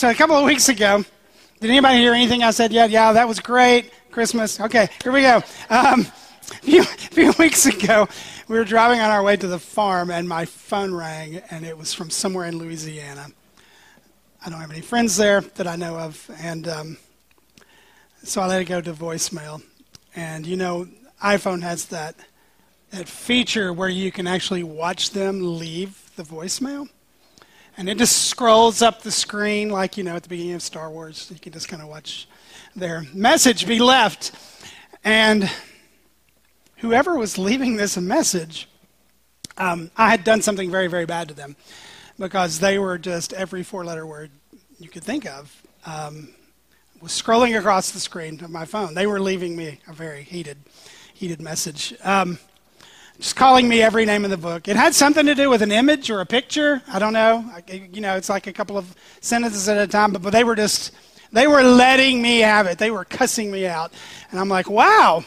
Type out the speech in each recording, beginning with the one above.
So a couple of weeks ago, did anybody hear anything I said yet? Yeah, that was great. Christmas. Okay, here we go. Um, a few, few weeks ago, we were driving on our way to the farm, and my phone rang, and it was from somewhere in Louisiana. I don't have any friends there that I know of, and um, so I let it go to voicemail. And you know, iPhone has that that feature where you can actually watch them leave the voicemail. And it just scrolls up the screen like, you know, at the beginning of Star Wars. You can just kind of watch their message be left. And whoever was leaving this message, um, I had done something very, very bad to them because they were just every four letter word you could think of um, was scrolling across the screen of my phone. They were leaving me a very heated, heated message. Um, just calling me every name in the book. It had something to do with an image or a picture. I don't know. I, you know, it's like a couple of sentences at a time, but, but they were just, they were letting me have it. They were cussing me out. And I'm like, wow,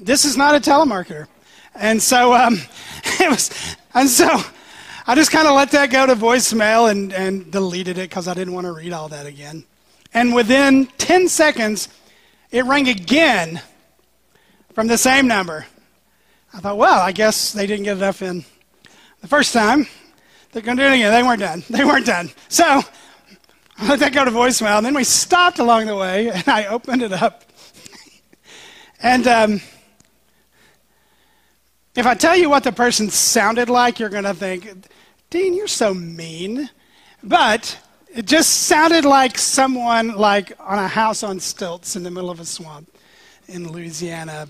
this is not a telemarketer. And so um, it was, and so I just kind of let that go to voicemail and, and deleted it because I didn't want to read all that again. And within 10 seconds, it rang again from the same number. I thought, well, I guess they didn't get enough in the first time. They're going to do it again. They weren't done. They weren't done. So I let that go to voicemail. And then we stopped along the way, and I opened it up. and um, if I tell you what the person sounded like, you're going to think, Dean, you're so mean. But it just sounded like someone like on a house on stilts in the middle of a swamp in Louisiana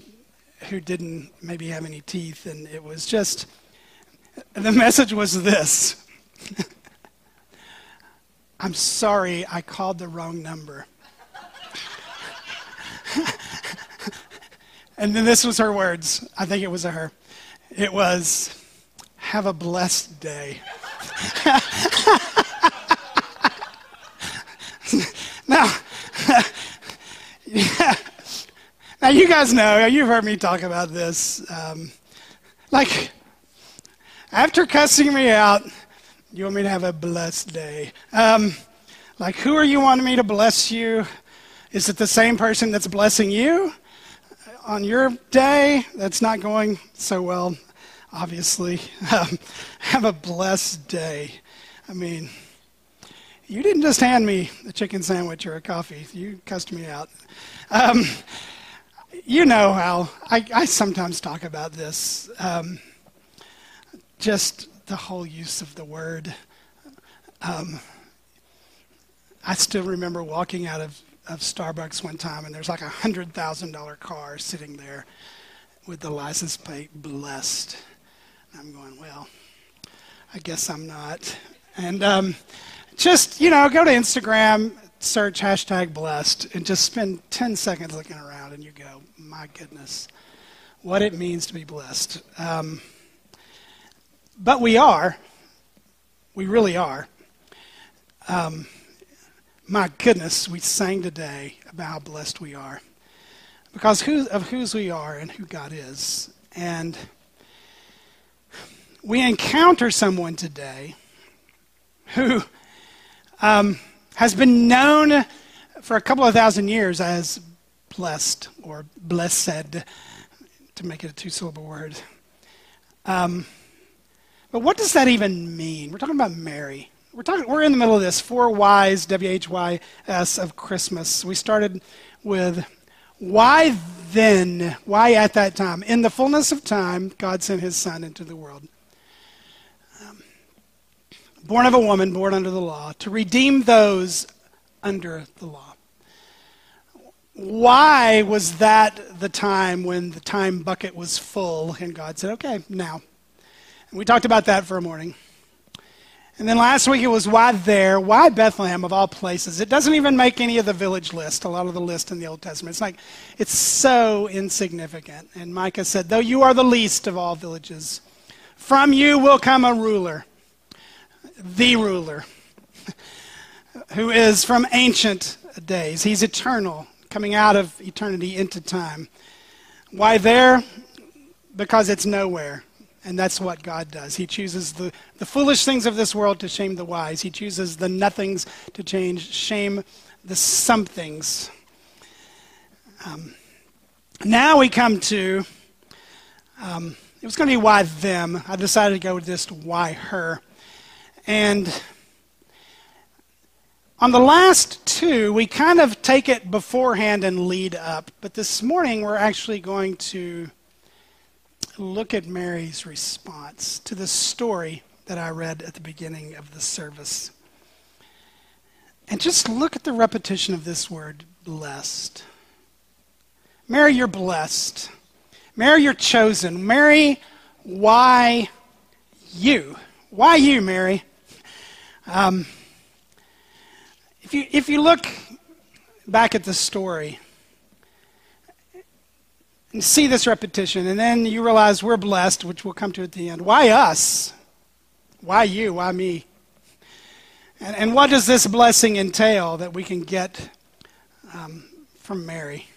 who didn't maybe have any teeth, and it was just the message was this I'm sorry, I called the wrong number. and then this was her words. I think it was her. It was, Have a blessed day. now, yeah. You guys know, you've heard me talk about this. Um, like, after cussing me out, you want me to have a blessed day. Um, like, who are you wanting me to bless you? Is it the same person that's blessing you on your day that's not going so well? Obviously. Um, have a blessed day. I mean, you didn't just hand me a chicken sandwich or a coffee, you cussed me out. Um, you know how I, I sometimes talk about this. Um, just the whole use of the word. Um, I still remember walking out of, of Starbucks one time, and there's like a hundred thousand dollar car sitting there with the license plate blessed. And I'm going, well, I guess I'm not. And um, just you know, go to Instagram, search hashtag blessed, and just spend 10 seconds looking around, and you go, my goodness, what it means to be blessed. Um, but we are. We really are. Um, my goodness, we sang today about how blessed we are because who, of whose we are and who God is. And we encounter someone today who um, has been known for a couple of thousand years as blessed or blessed, to make it a two syllable word. Um, but what does that even mean? We're talking about Mary. We're, talking, we're in the middle of this, four Y's, W H Y S, of Christmas. We started with why then, why at that time? In the fullness of time, God sent his Son into the world. Born of a woman, born under the law, to redeem those under the law why was that the time when the time bucket was full and God said, okay, now? And we talked about that for a morning. And then last week it was why there? Why Bethlehem of all places? It doesn't even make any of the village list, a lot of the list in the Old Testament. It's like, it's so insignificant. And Micah said, though you are the least of all villages, from you will come a ruler, the ruler, who is from ancient days. He's eternal coming out of eternity into time. Why there? Because it's nowhere. And that's what God does. He chooses the, the foolish things of this world to shame the wise. He chooses the nothings to change, shame the somethings. Um, now we come to, um, it was going to be why them. I decided to go with this to why her. And on the last two, we kind of take it beforehand and lead up. But this morning, we're actually going to look at Mary's response to the story that I read at the beginning of the service. And just look at the repetition of this word, blessed. Mary, you're blessed. Mary, you're chosen. Mary, why you? Why you, Mary? Um, if you, if you look back at the story and see this repetition, and then you realize we're blessed, which we'll come to at the end. Why us? Why you? Why me? And, and what does this blessing entail that we can get um, from Mary?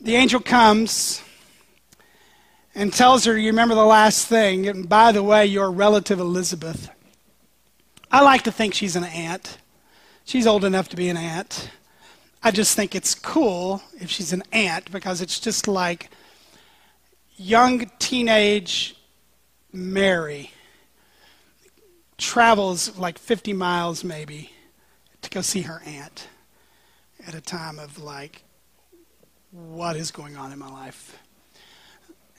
The angel comes and tells her, You remember the last thing, and by the way, your relative Elizabeth I like to think she's an aunt. She's old enough to be an aunt. I just think it's cool if she's an aunt because it's just like young teenage Mary travels like 50 miles maybe to go see her aunt at a time of like, what is going on in my life?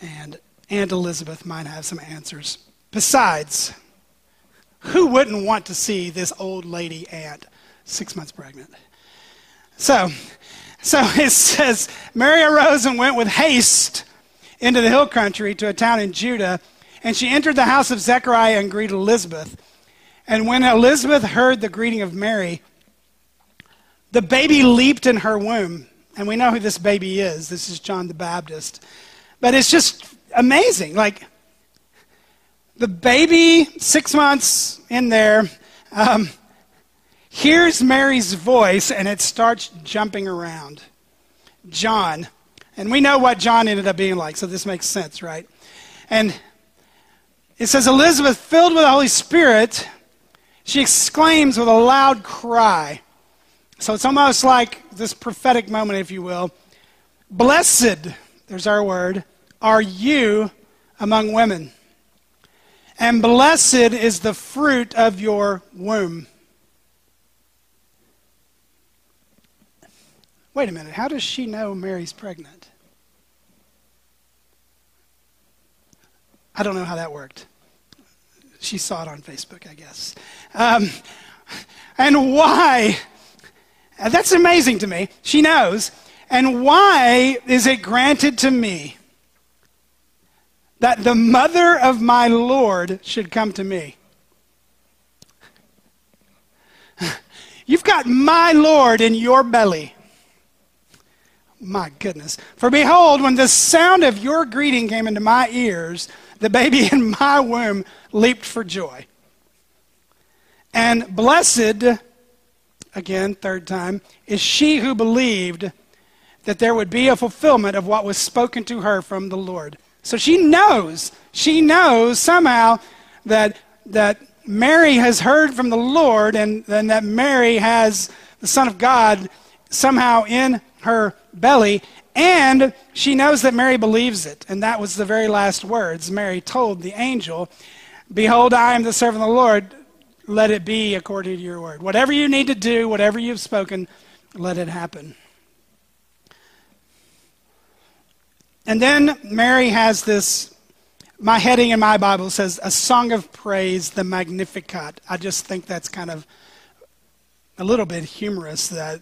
And Aunt Elizabeth might have some answers. Besides, who wouldn't want to see this old lady aunt six months pregnant? So, so it says, Mary arose and went with haste into the hill country to a town in Judah, and she entered the house of Zechariah and greeted Elizabeth. And when Elizabeth heard the greeting of Mary, the baby leaped in her womb. And we know who this baby is. This is John the Baptist. But it's just amazing. Like, the baby, six months in there, um, hears Mary's voice and it starts jumping around. John. And we know what John ended up being like, so this makes sense, right? And it says, Elizabeth, filled with the Holy Spirit, she exclaims with a loud cry. So it's almost like this prophetic moment, if you will. Blessed, there's our word, are you among women and blessed is the fruit of your womb. Wait a minute, how does she know Mary's pregnant? I don't know how that worked. She saw it on Facebook, I guess. Um, and why? That's amazing to me. She knows. And why is it granted to me? That the mother of my Lord should come to me. You've got my Lord in your belly. My goodness. For behold, when the sound of your greeting came into my ears, the baby in my womb leaped for joy. And blessed, again, third time, is she who believed that there would be a fulfillment of what was spoken to her from the Lord. So she knows, she knows somehow that, that Mary has heard from the Lord and, and that Mary has the Son of God somehow in her belly. And she knows that Mary believes it. And that was the very last words Mary told the angel Behold, I am the servant of the Lord. Let it be according to your word. Whatever you need to do, whatever you've spoken, let it happen. And then Mary has this, my heading in my Bible says, a song of praise, the Magnificat. I just think that's kind of a little bit humorous that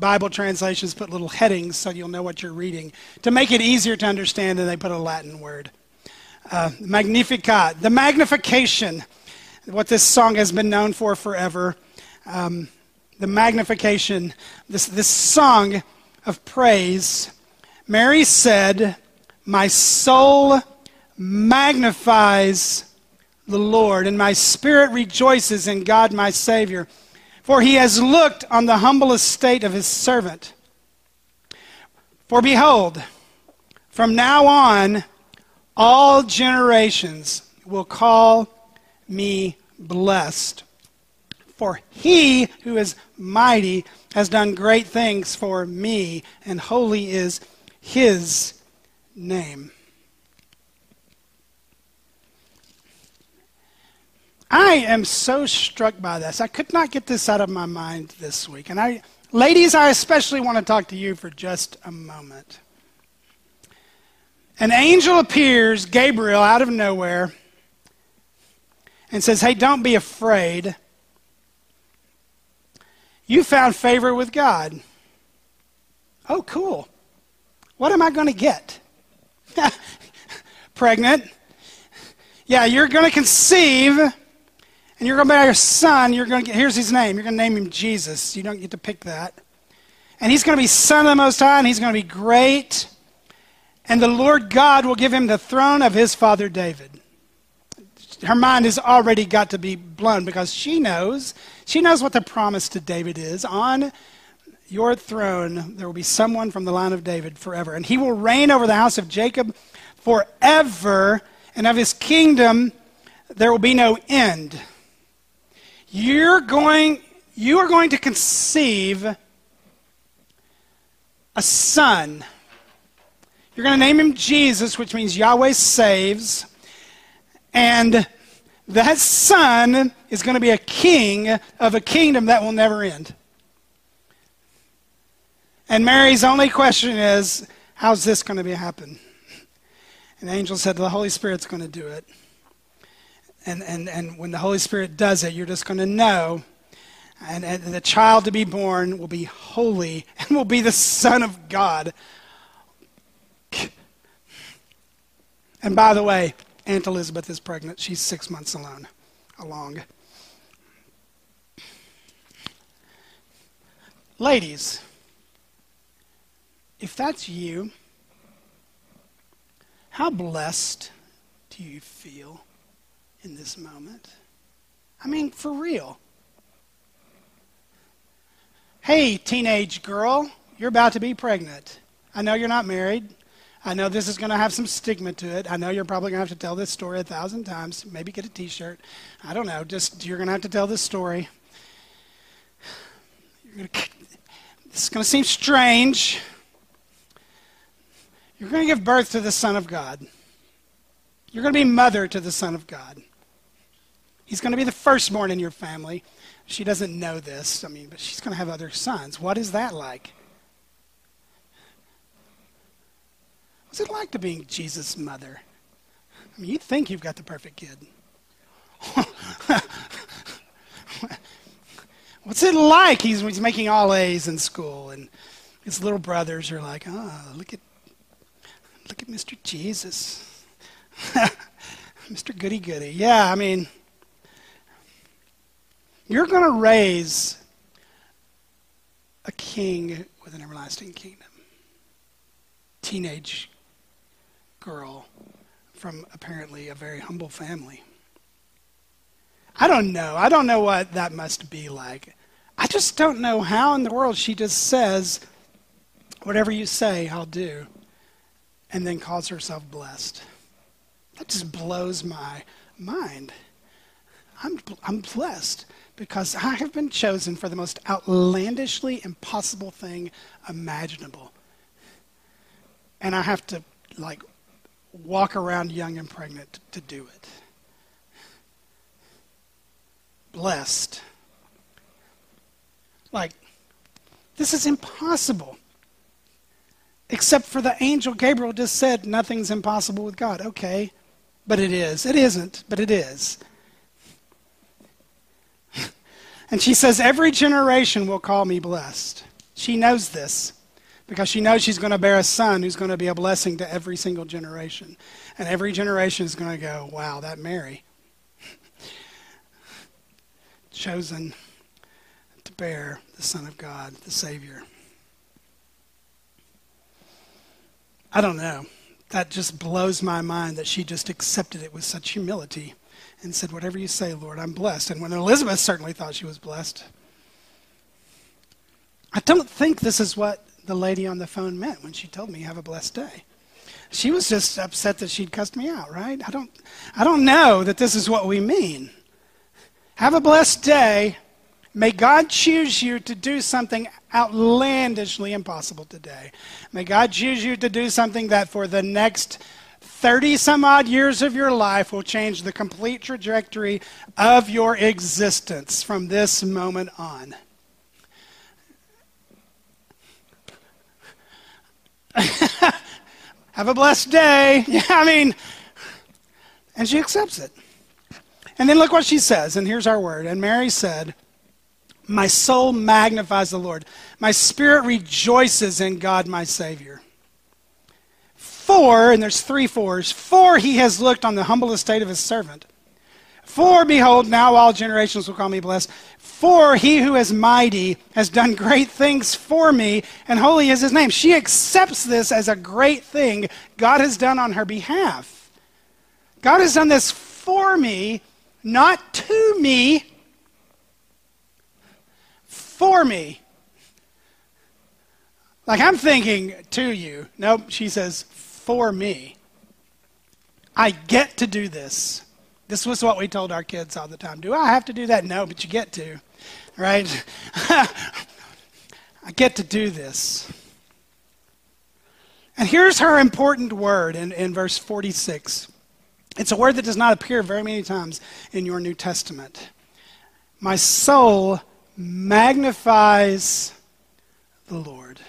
Bible translations put little headings so you'll know what you're reading. To make it easier to understand, and they put a Latin word. Uh, Magnificat, the magnification, what this song has been known for forever. Um, the magnification, this, this song of praise Mary said, My soul magnifies the Lord, and my spirit rejoices in God my Savior, for he has looked on the humble estate of his servant. For behold, from now on, All generations will call me blessed. For he who is mighty has done great things for me, and holy is his name. I am so struck by this. I could not get this out of my mind this week. And I, ladies, I especially want to talk to you for just a moment. An angel appears, Gabriel, out of nowhere, and says, Hey, don't be afraid. You found favor with God. Oh, cool. What am I going to get? Pregnant. Yeah, you're going to conceive and you're going to bear a son. You're going to get, here's his name. You're going to name him Jesus. You don't get to pick that. And he's going to be Son of the Most High, and he's going to be great. And the Lord God will give him the throne of his father David. Her mind has already got to be blown because she knows, she knows what the promise to David is. On your throne, there will be someone from the line of David forever. And he will reign over the house of Jacob forever, and of his kingdom there will be no end. You're going, you are going to conceive a son. You're going to name him Jesus, which means Yahweh saves. And that son is going to be a king of a kingdom that will never end. And Mary's only question is, how's this going to be happen? And the angel said, the Holy Spirit's going to do it. And, and, and when the Holy Spirit does it, you're just going to know. And, and the child to be born will be holy and will be the Son of God. And by the way, Aunt Elizabeth is pregnant. She's six months alone, along. Ladies, if that's you, how blessed do you feel? in this moment. I mean, for real. Hey, teenage girl, you're about to be pregnant. I know you're not married. I know this is going to have some stigma to it. I know you're probably going to have to tell this story a thousand times. Maybe get a t shirt. I don't know. Just, you're going to have to tell this story. Gonna, this is going to seem strange. You're going to give birth to the Son of God. You're going to be mother to the Son of God. He's going to be the firstborn in your family. She doesn't know this, I mean, but she's going to have other sons. What is that like? What's it like to be Jesus' mother? I mean, you think you've got the perfect kid. What's it like? He's, he's making all A's in school, and his little brothers are like, "Oh, look at, look at Mr. Jesus, Mr. Goody Goody." Yeah, I mean, you're going to raise a king with an everlasting kingdom. Teenage girl from apparently a very humble family. I don't know. I don't know what that must be like. I just don't know how in the world she just says, whatever you say, I'll do, and then calls herself blessed. That just blows my mind. I'm, I'm blessed because I have been chosen for the most outlandishly impossible thing imaginable. And I have to, like, walk around young and pregnant to do it. Blessed. Like, this is impossible. Except for the angel Gabriel just said, nothing's impossible with God. Okay, but it is. It isn't, but it is. And she says, Every generation will call me blessed. She knows this because she knows she's going to bear a son who's going to be a blessing to every single generation. And every generation is going to go, Wow, that Mary. Chosen to bear the Son of God, the Savior. I don't know. That just blows my mind that she just accepted it with such humility and said, Whatever you say, Lord, I'm blessed. And when Elizabeth certainly thought she was blessed, I don't think this is what the lady on the phone meant when she told me, Have a blessed day. She was just upset that she'd cussed me out, right? I don't, I don't know that this is what we mean. Have a blessed day. May God choose you to do something outlandishly impossible today. May God choose you to do something that for the next 30 some odd years of your life will change the complete trajectory of your existence from this moment on. Have a blessed day. Yeah, I mean, and she accepts it. And then look what she says, and here's our word. And Mary said, My soul magnifies the Lord, my spirit rejoices in God my Savior. For, and there's three fours, for he has looked on the humble estate of his servant. For behold, now all generations will call me blessed. For he who is mighty has done great things for me, and holy is his name. She accepts this as a great thing God has done on her behalf. God has done this for me, not to me, for me. Like I'm thinking to you. Nope, she says, for me. I get to do this. This was what we told our kids all the time. Do I have to do that? No, but you get to, right? I get to do this. And here's her important word in, in verse 46. It's a word that does not appear very many times in your New Testament. My soul magnifies the Lord.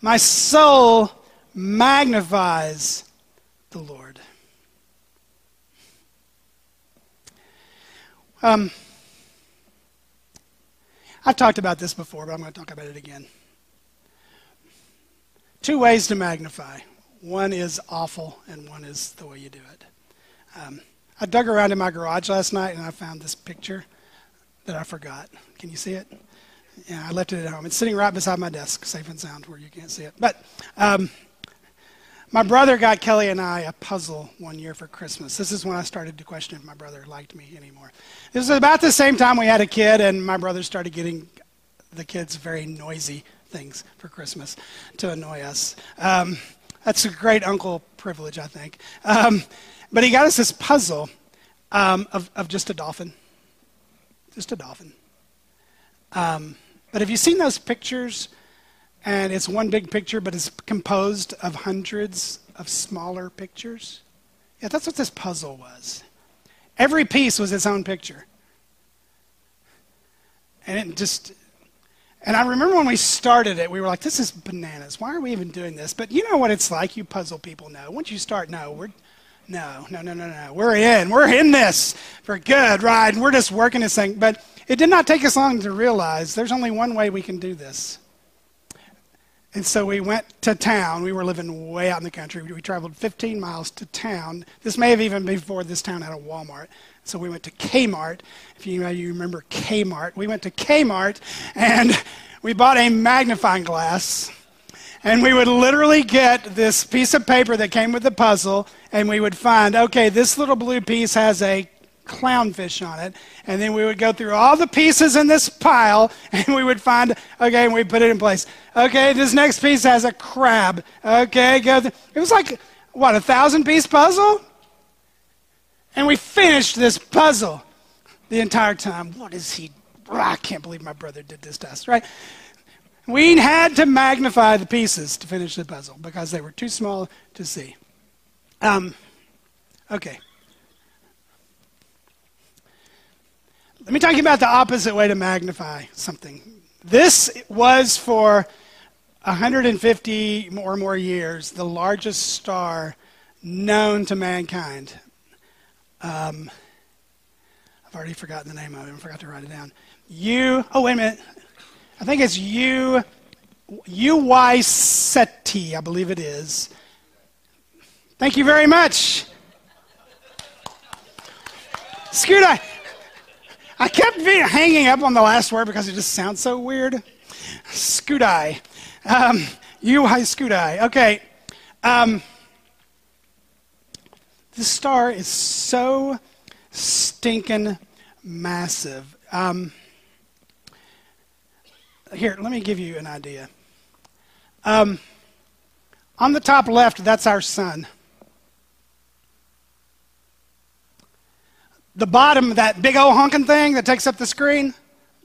My soul magnifies the Lord. Um, I've talked about this before, but I'm going to talk about it again. Two ways to magnify. One is awful, and one is the way you do it. Um, I dug around in my garage last night, and I found this picture that I forgot. Can you see it? Yeah, I left it at home. It's sitting right beside my desk, safe and sound, where you can't see it. But um, my brother got Kelly and I a puzzle one year for Christmas. This is when I started to question if my brother liked me anymore. This was about the same time we had a kid, and my brother started getting the kids very noisy things for Christmas to annoy us. Um, that's a great uncle privilege, I think. Um, but he got us this puzzle um, of, of just a dolphin. Just a dolphin. Um, but have you seen those pictures and it's one big picture, but it's composed of hundreds of smaller pictures. Yeah, that's what this puzzle was. Every piece was its own picture. And it just, and I remember when we started it, we were like, this is bananas. Why are we even doing this? But you know what it's like. You puzzle people know. Once you start, no, we're, no, no, no, no, no. We're in. We're in this for good, right? And we're just working this thing. But it did not take us long to realize there's only one way we can do this. And so we went to town. We were living way out in the country. We traveled 15 miles to town. This may have even been before this town had a Walmart. So we went to Kmart. If you, uh, you remember Kmart, we went to Kmart and we bought a magnifying glass. And we would literally get this piece of paper that came with the puzzle, and we would find, okay, this little blue piece has a clownfish on it. And then we would go through all the pieces in this pile and we would find, okay, and we put it in place. Okay, this next piece has a crab. Okay, go. Th- it was like, what, a thousand piece puzzle? And we finished this puzzle the entire time. What is he? I can't believe my brother did this to us, right? We had to magnify the pieces to finish the puzzle because they were too small to see. Um, okay. Let me talk about the opposite way to magnify something. This was for 150 or more years the largest star known to mankind. Um, I've already forgotten the name of it. I forgot to write it down. You, Oh wait a minute. I think it's U. UY Ceti, I believe it is. Thank you very much. Scooter, I kept hanging up on the last word because it just sounds so weird. Scuti. Um, hi, Scuti. Okay. Um, this star is so stinking massive. Um, here, let me give you an idea. Um, On the top left, that's our sun. The bottom, that big old honking thing that takes up the screen,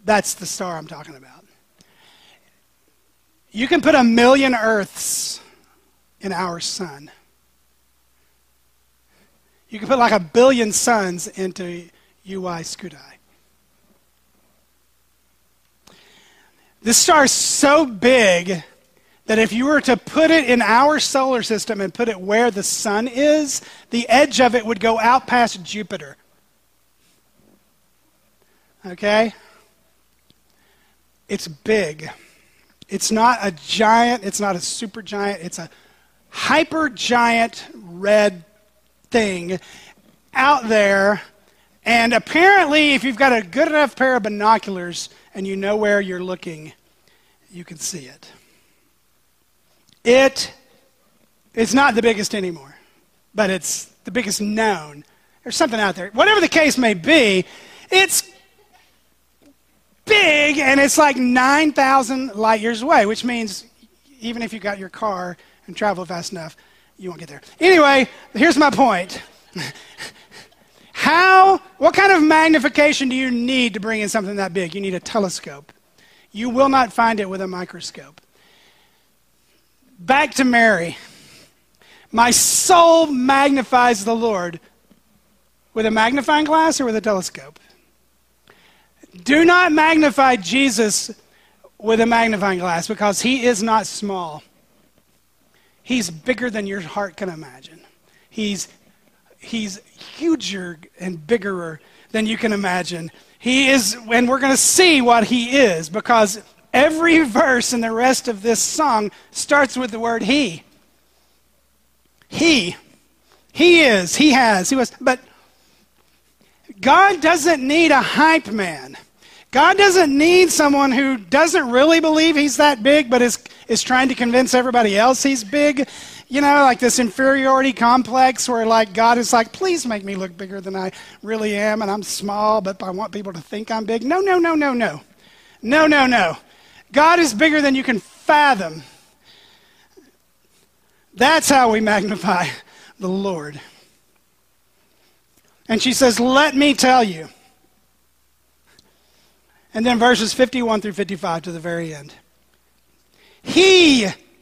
that's the star I'm talking about. You can put a million Earths in our sun. You can put like a billion suns into UY Scuti. This star is so big that if you were to put it in our solar system and put it where the sun is, the edge of it would go out past Jupiter. Okay? It's big. It's not a giant, it's not a super giant, it's a hyper giant red thing out there. And apparently, if you've got a good enough pair of binoculars and you know where you're looking, you can see it. It is not the biggest anymore, but it's the biggest known. There's something out there. Whatever the case may be, it's big and it's like 9,000 light years away, which means even if you got your car and travel fast enough, you won't get there. Anyway, here's my point. How, what kind of magnification do you need to bring in something that big? You need a telescope. You will not find it with a microscope. Back to Mary. My soul magnifies the Lord with a magnifying glass or with a telescope? Do not magnify Jesus with a magnifying glass because he is not small. He's bigger than your heart can imagine. He's, he's huger and bigger than you can imagine. He is, and we're going to see what he is because every verse in the rest of this song starts with the word he. He. He is. He has. He was. But God doesn't need a hype man. God doesn't need someone who doesn't really believe he's that big, but is, is trying to convince everybody else he's big. You know, like this inferiority complex where, like, God is like, please make me look bigger than I really am, and I'm small, but I want people to think I'm big. No, no, no, no, no. No, no, no. God is bigger than you can fathom. That's how we magnify the Lord. And she says, Let me tell you. And then verses 51 through 55 to the very end. He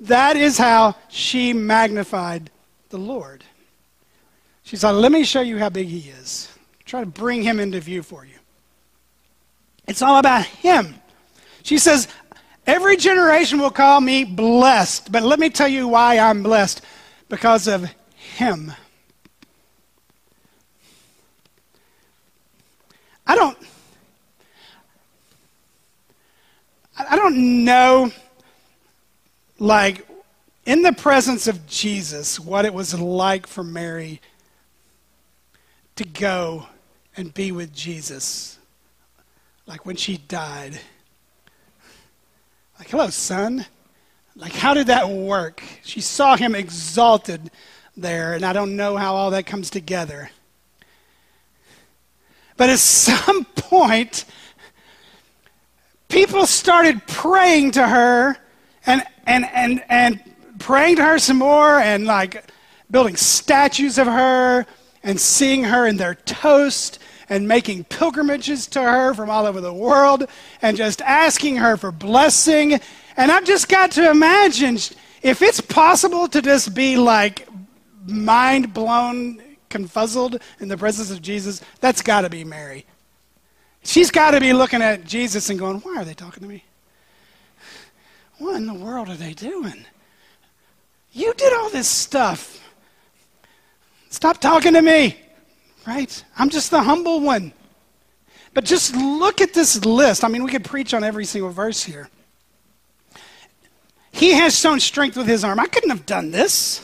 That is how she magnified the Lord. She said, Let me show you how big he is. Try to bring him into view for you. It's all about him. She says, Every generation will call me blessed, but let me tell you why I'm blessed because of him. I don't. I don't know, like, in the presence of Jesus, what it was like for Mary to go and be with Jesus. Like when she died. Like, hello, son. Like, how did that work? She saw him exalted there, and I don't know how all that comes together. But at some point, people started praying to her and, and, and, and praying to her some more and like building statues of her and seeing her in their toast and making pilgrimages to her from all over the world and just asking her for blessing. And I've just got to imagine if it's possible to just be like mind blown, confuzzled in the presence of Jesus, that's got to be Mary. She's got to be looking at Jesus and going, Why are they talking to me? What in the world are they doing? You did all this stuff. Stop talking to me, right? I'm just the humble one. But just look at this list. I mean, we could preach on every single verse here. He has shown strength with his arm. I couldn't have done this.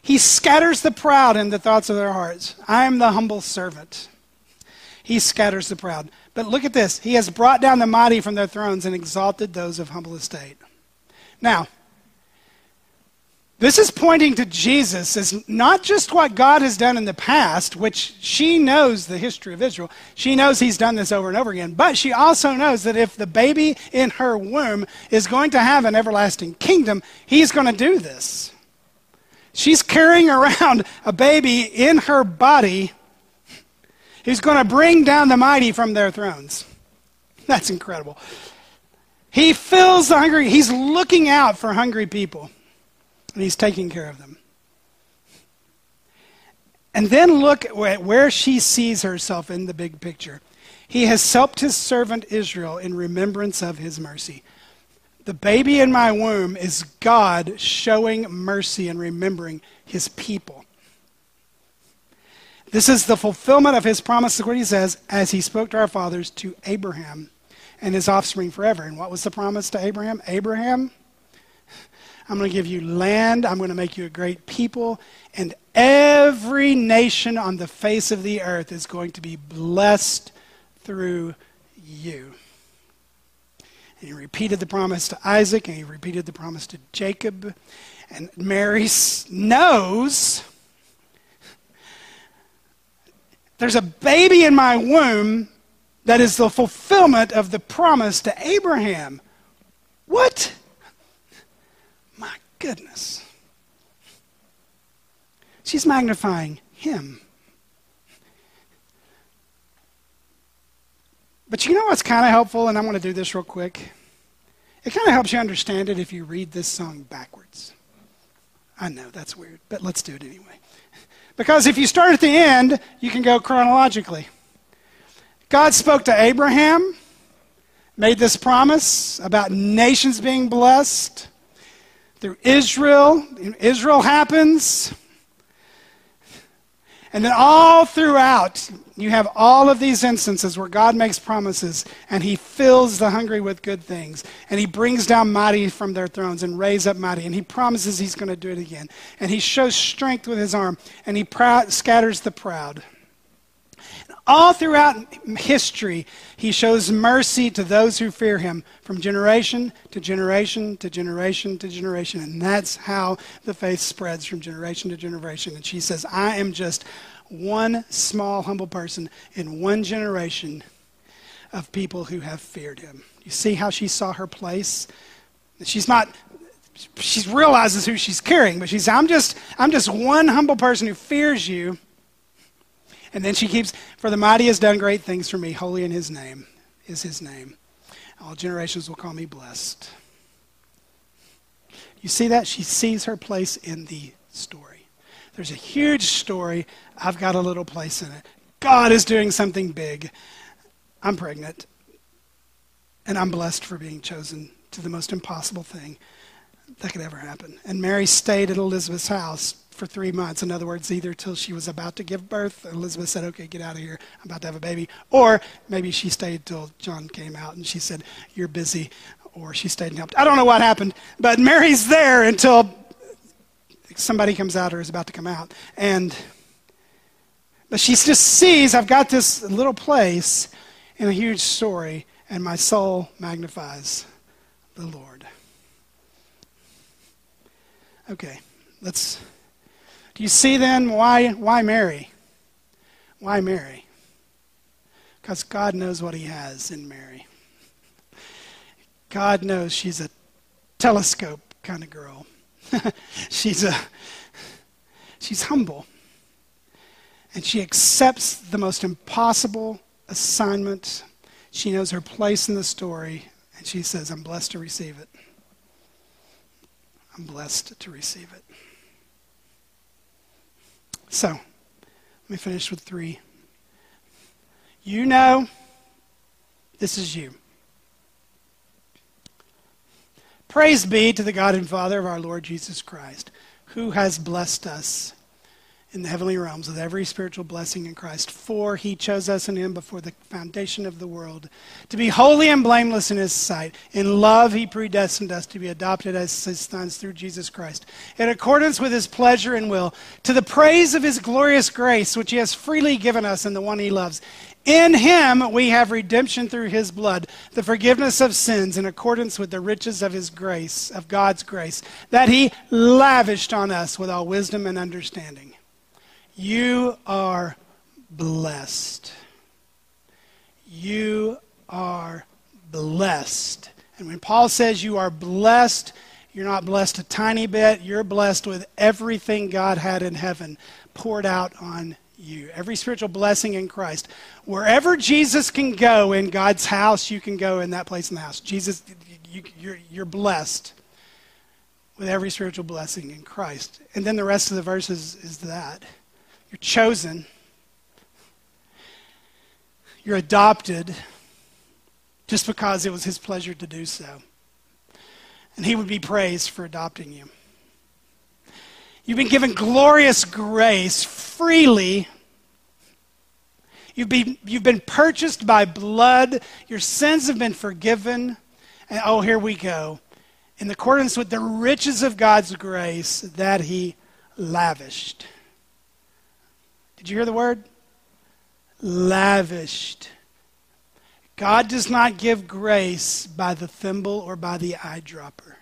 He scatters the proud in the thoughts of their hearts. I am the humble servant. He scatters the proud. But look at this. He has brought down the mighty from their thrones and exalted those of humble estate. Now, this is pointing to Jesus as not just what God has done in the past, which she knows the history of Israel. She knows he's done this over and over again. But she also knows that if the baby in her womb is going to have an everlasting kingdom, he's going to do this. She's carrying around a baby in her body who's going to bring down the mighty from their thrones. That's incredible. He fills the hungry, he's looking out for hungry people and he's taking care of them. And then look at where she sees herself in the big picture. He has helped his servant Israel in remembrance of his mercy. The baby in my womb is God showing mercy and remembering his people. This is the fulfillment of his promise, what he says, as he spoke to our fathers, to Abraham and his offspring forever. And what was the promise to Abraham? Abraham, I'm going to give you land. I'm going to make you a great people. And every nation on the face of the earth is going to be blessed through you. And he repeated the promise to Isaac, and he repeated the promise to Jacob. And Mary knows there's a baby in my womb that is the fulfillment of the promise to Abraham. What? My goodness. She's magnifying him. But you know what's kind of helpful, and I'm going to do this real quick? It kind of helps you understand it if you read this song backwards. I know that's weird, but let's do it anyway. Because if you start at the end, you can go chronologically. God spoke to Abraham, made this promise about nations being blessed through Israel. Israel happens. And then all throughout, you have all of these instances where God makes promises and he fills the hungry with good things. And he brings down mighty from their thrones and raise up mighty. And he promises he's going to do it again. And he shows strength with his arm and he scatters the proud. All throughout history, he shows mercy to those who fear him from generation to generation to generation to generation. And that's how the faith spreads from generation to generation. And she says, I am just one small, humble person in one generation of people who have feared him. You see how she saw her place? She's not she realizes who she's carrying, but she's I'm just I'm just one humble person who fears you and then she keeps, For the mighty has done great things for me. Holy in his name is his name. All generations will call me blessed. You see that? She sees her place in the story. There's a huge story. I've got a little place in it. God is doing something big. I'm pregnant. And I'm blessed for being chosen to the most impossible thing that could ever happen. And Mary stayed at Elizabeth's house for three months. In other words, either till she was about to give birth, Elizabeth said, okay, get out of here, I'm about to have a baby. Or maybe she stayed till John came out and she said, you're busy. Or she stayed and helped. I don't know what happened, but Mary's there until somebody comes out or is about to come out. And but she just sees I've got this little place in a huge story, and my soul magnifies the Lord. Okay, let's do you see then why, why Mary? Why Mary? Because God knows what He has in Mary. God knows she's a telescope kind of girl. she's a she's humble. And she accepts the most impossible assignment. She knows her place in the story, and she says, I'm blessed to receive it. I'm blessed to receive it. So, let me finish with three. You know, this is you. Praise be to the God and Father of our Lord Jesus Christ, who has blessed us in the heavenly realms with every spiritual blessing in Christ. For he chose us in him before the foundation of the world to be holy and blameless in his sight. In love, he predestined us to be adopted as his sons through Jesus Christ, in accordance with his pleasure and will, to the praise of his glorious grace, which he has freely given us in the one he loves. In him we have redemption through his blood, the forgiveness of sins in accordance with the riches of his grace, of God's grace, that he lavished on us with all wisdom and understanding. You are blessed. You are blessed. And when Paul says you are blessed, you're not blessed a tiny bit. You're blessed with everything God had in heaven poured out on you. Every spiritual blessing in Christ. Wherever Jesus can go in God's house, you can go in that place in the house. Jesus, you, you're, you're blessed with every spiritual blessing in Christ. And then the rest of the verses is that. You're chosen. You're adopted just because it was his pleasure to do so. And he would be praised for adopting you. You've been given glorious grace freely. You've been, you've been purchased by blood. Your sins have been forgiven. And oh, here we go. In accordance with the riches of God's grace that he lavished. Did you hear the word? Lavished. God does not give grace by the thimble or by the eyedropper.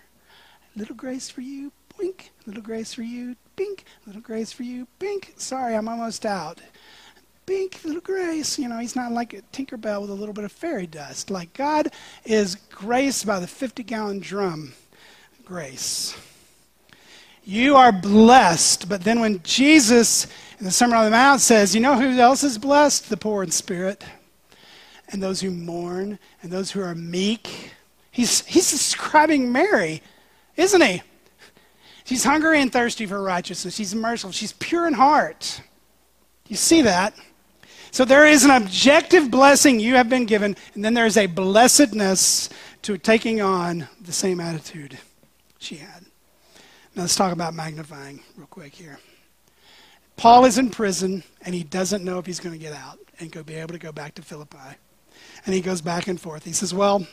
Little grace for you, blink. Little grace for you, bink. Little grace for you, bink. Sorry, I'm almost out. Bink, little grace. You know, he's not like a Tinkerbell with a little bit of fairy dust. Like God is grace by the 50 gallon drum. Grace. You are blessed. But then when Jesus and the Sermon on the Mount says, you know who else is blessed? The poor in spirit, and those who mourn, and those who are meek. He's, he's describing Mary, isn't he? She's hungry and thirsty for righteousness. She's merciful. She's pure in heart. You see that? So there is an objective blessing you have been given, and then there is a blessedness to taking on the same attitude she had. Now let's talk about magnifying real quick here. Paul is in prison and he doesn't know if he's going to get out and go be able to go back to Philippi. And he goes back and forth. He says, Well,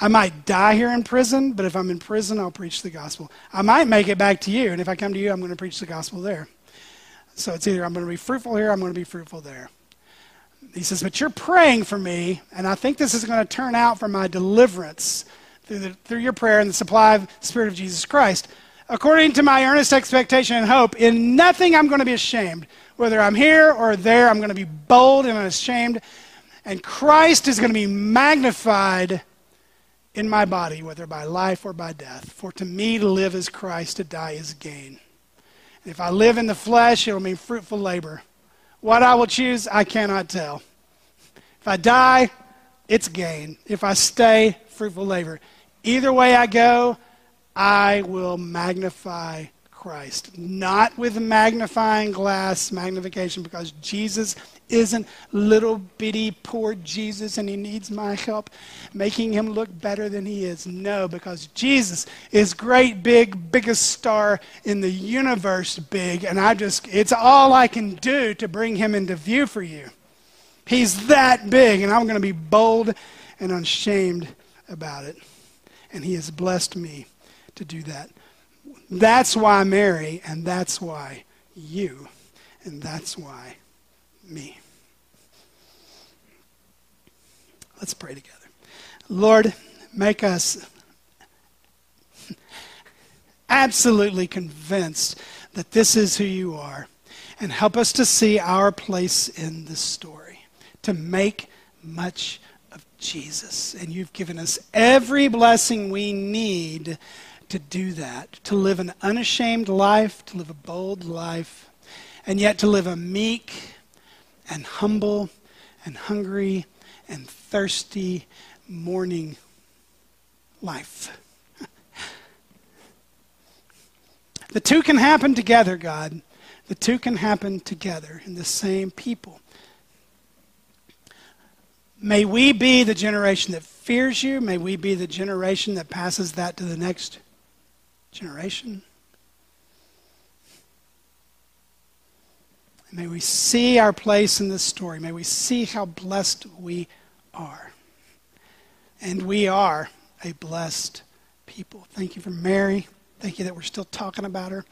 I might die here in prison, but if I'm in prison, I'll preach the gospel. I might make it back to you, and if I come to you, I'm going to preach the gospel there. So it's either I'm going to be fruitful here, I'm going to be fruitful there. He says, But you're praying for me, and I think this is going to turn out for my deliverance through, the, through your prayer and the supply of the Spirit of Jesus Christ according to my earnest expectation and hope, in nothing I'm going to be ashamed. Whether I'm here or there, I'm going to be bold and unashamed. And Christ is going to be magnified in my body, whether by life or by death. For to me to live is Christ, to die is gain. And if I live in the flesh, it will mean fruitful labor. What I will choose, I cannot tell. If I die, it's gain. If I stay, fruitful labor. Either way I go, I will magnify Christ. Not with magnifying glass magnification, because Jesus isn't little bitty poor Jesus and he needs my help making him look better than he is. No, because Jesus is great, big, biggest star in the universe, big, and I just, it's all I can do to bring him into view for you. He's that big, and I'm going to be bold and unashamed about it. And he has blessed me to do that. That's why Mary, and that's why you, and that's why me. Let's pray together. Lord, make us absolutely convinced that this is who you are, and help us to see our place in this story, to make much of Jesus. And you've given us every blessing we need to do that, to live an unashamed life, to live a bold life, and yet to live a meek and humble and hungry and thirsty mourning life. the two can happen together, God. The two can happen together in the same people. May we be the generation that fears you. May we be the generation that passes that to the next generation. May we see our place in this story. May we see how blessed we are. And we are a blessed people. Thank you for Mary. Thank you that we're still talking about her.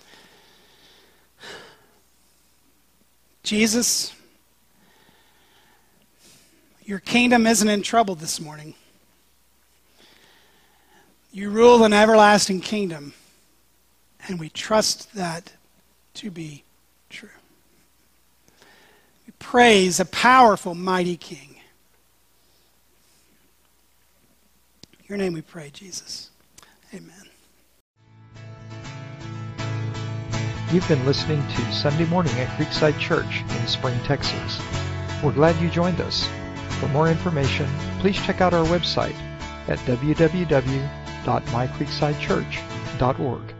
Jesus, your kingdom isn't in trouble this morning. You rule an everlasting kingdom, and we trust that to be true. We praise a powerful, mighty King. Your name we pray, Jesus. Amen. You've been listening to Sunday Morning at Creekside Church in Spring, Texas. We're glad you joined us. For more information, please check out our website at www.mycreeksidechurch.org.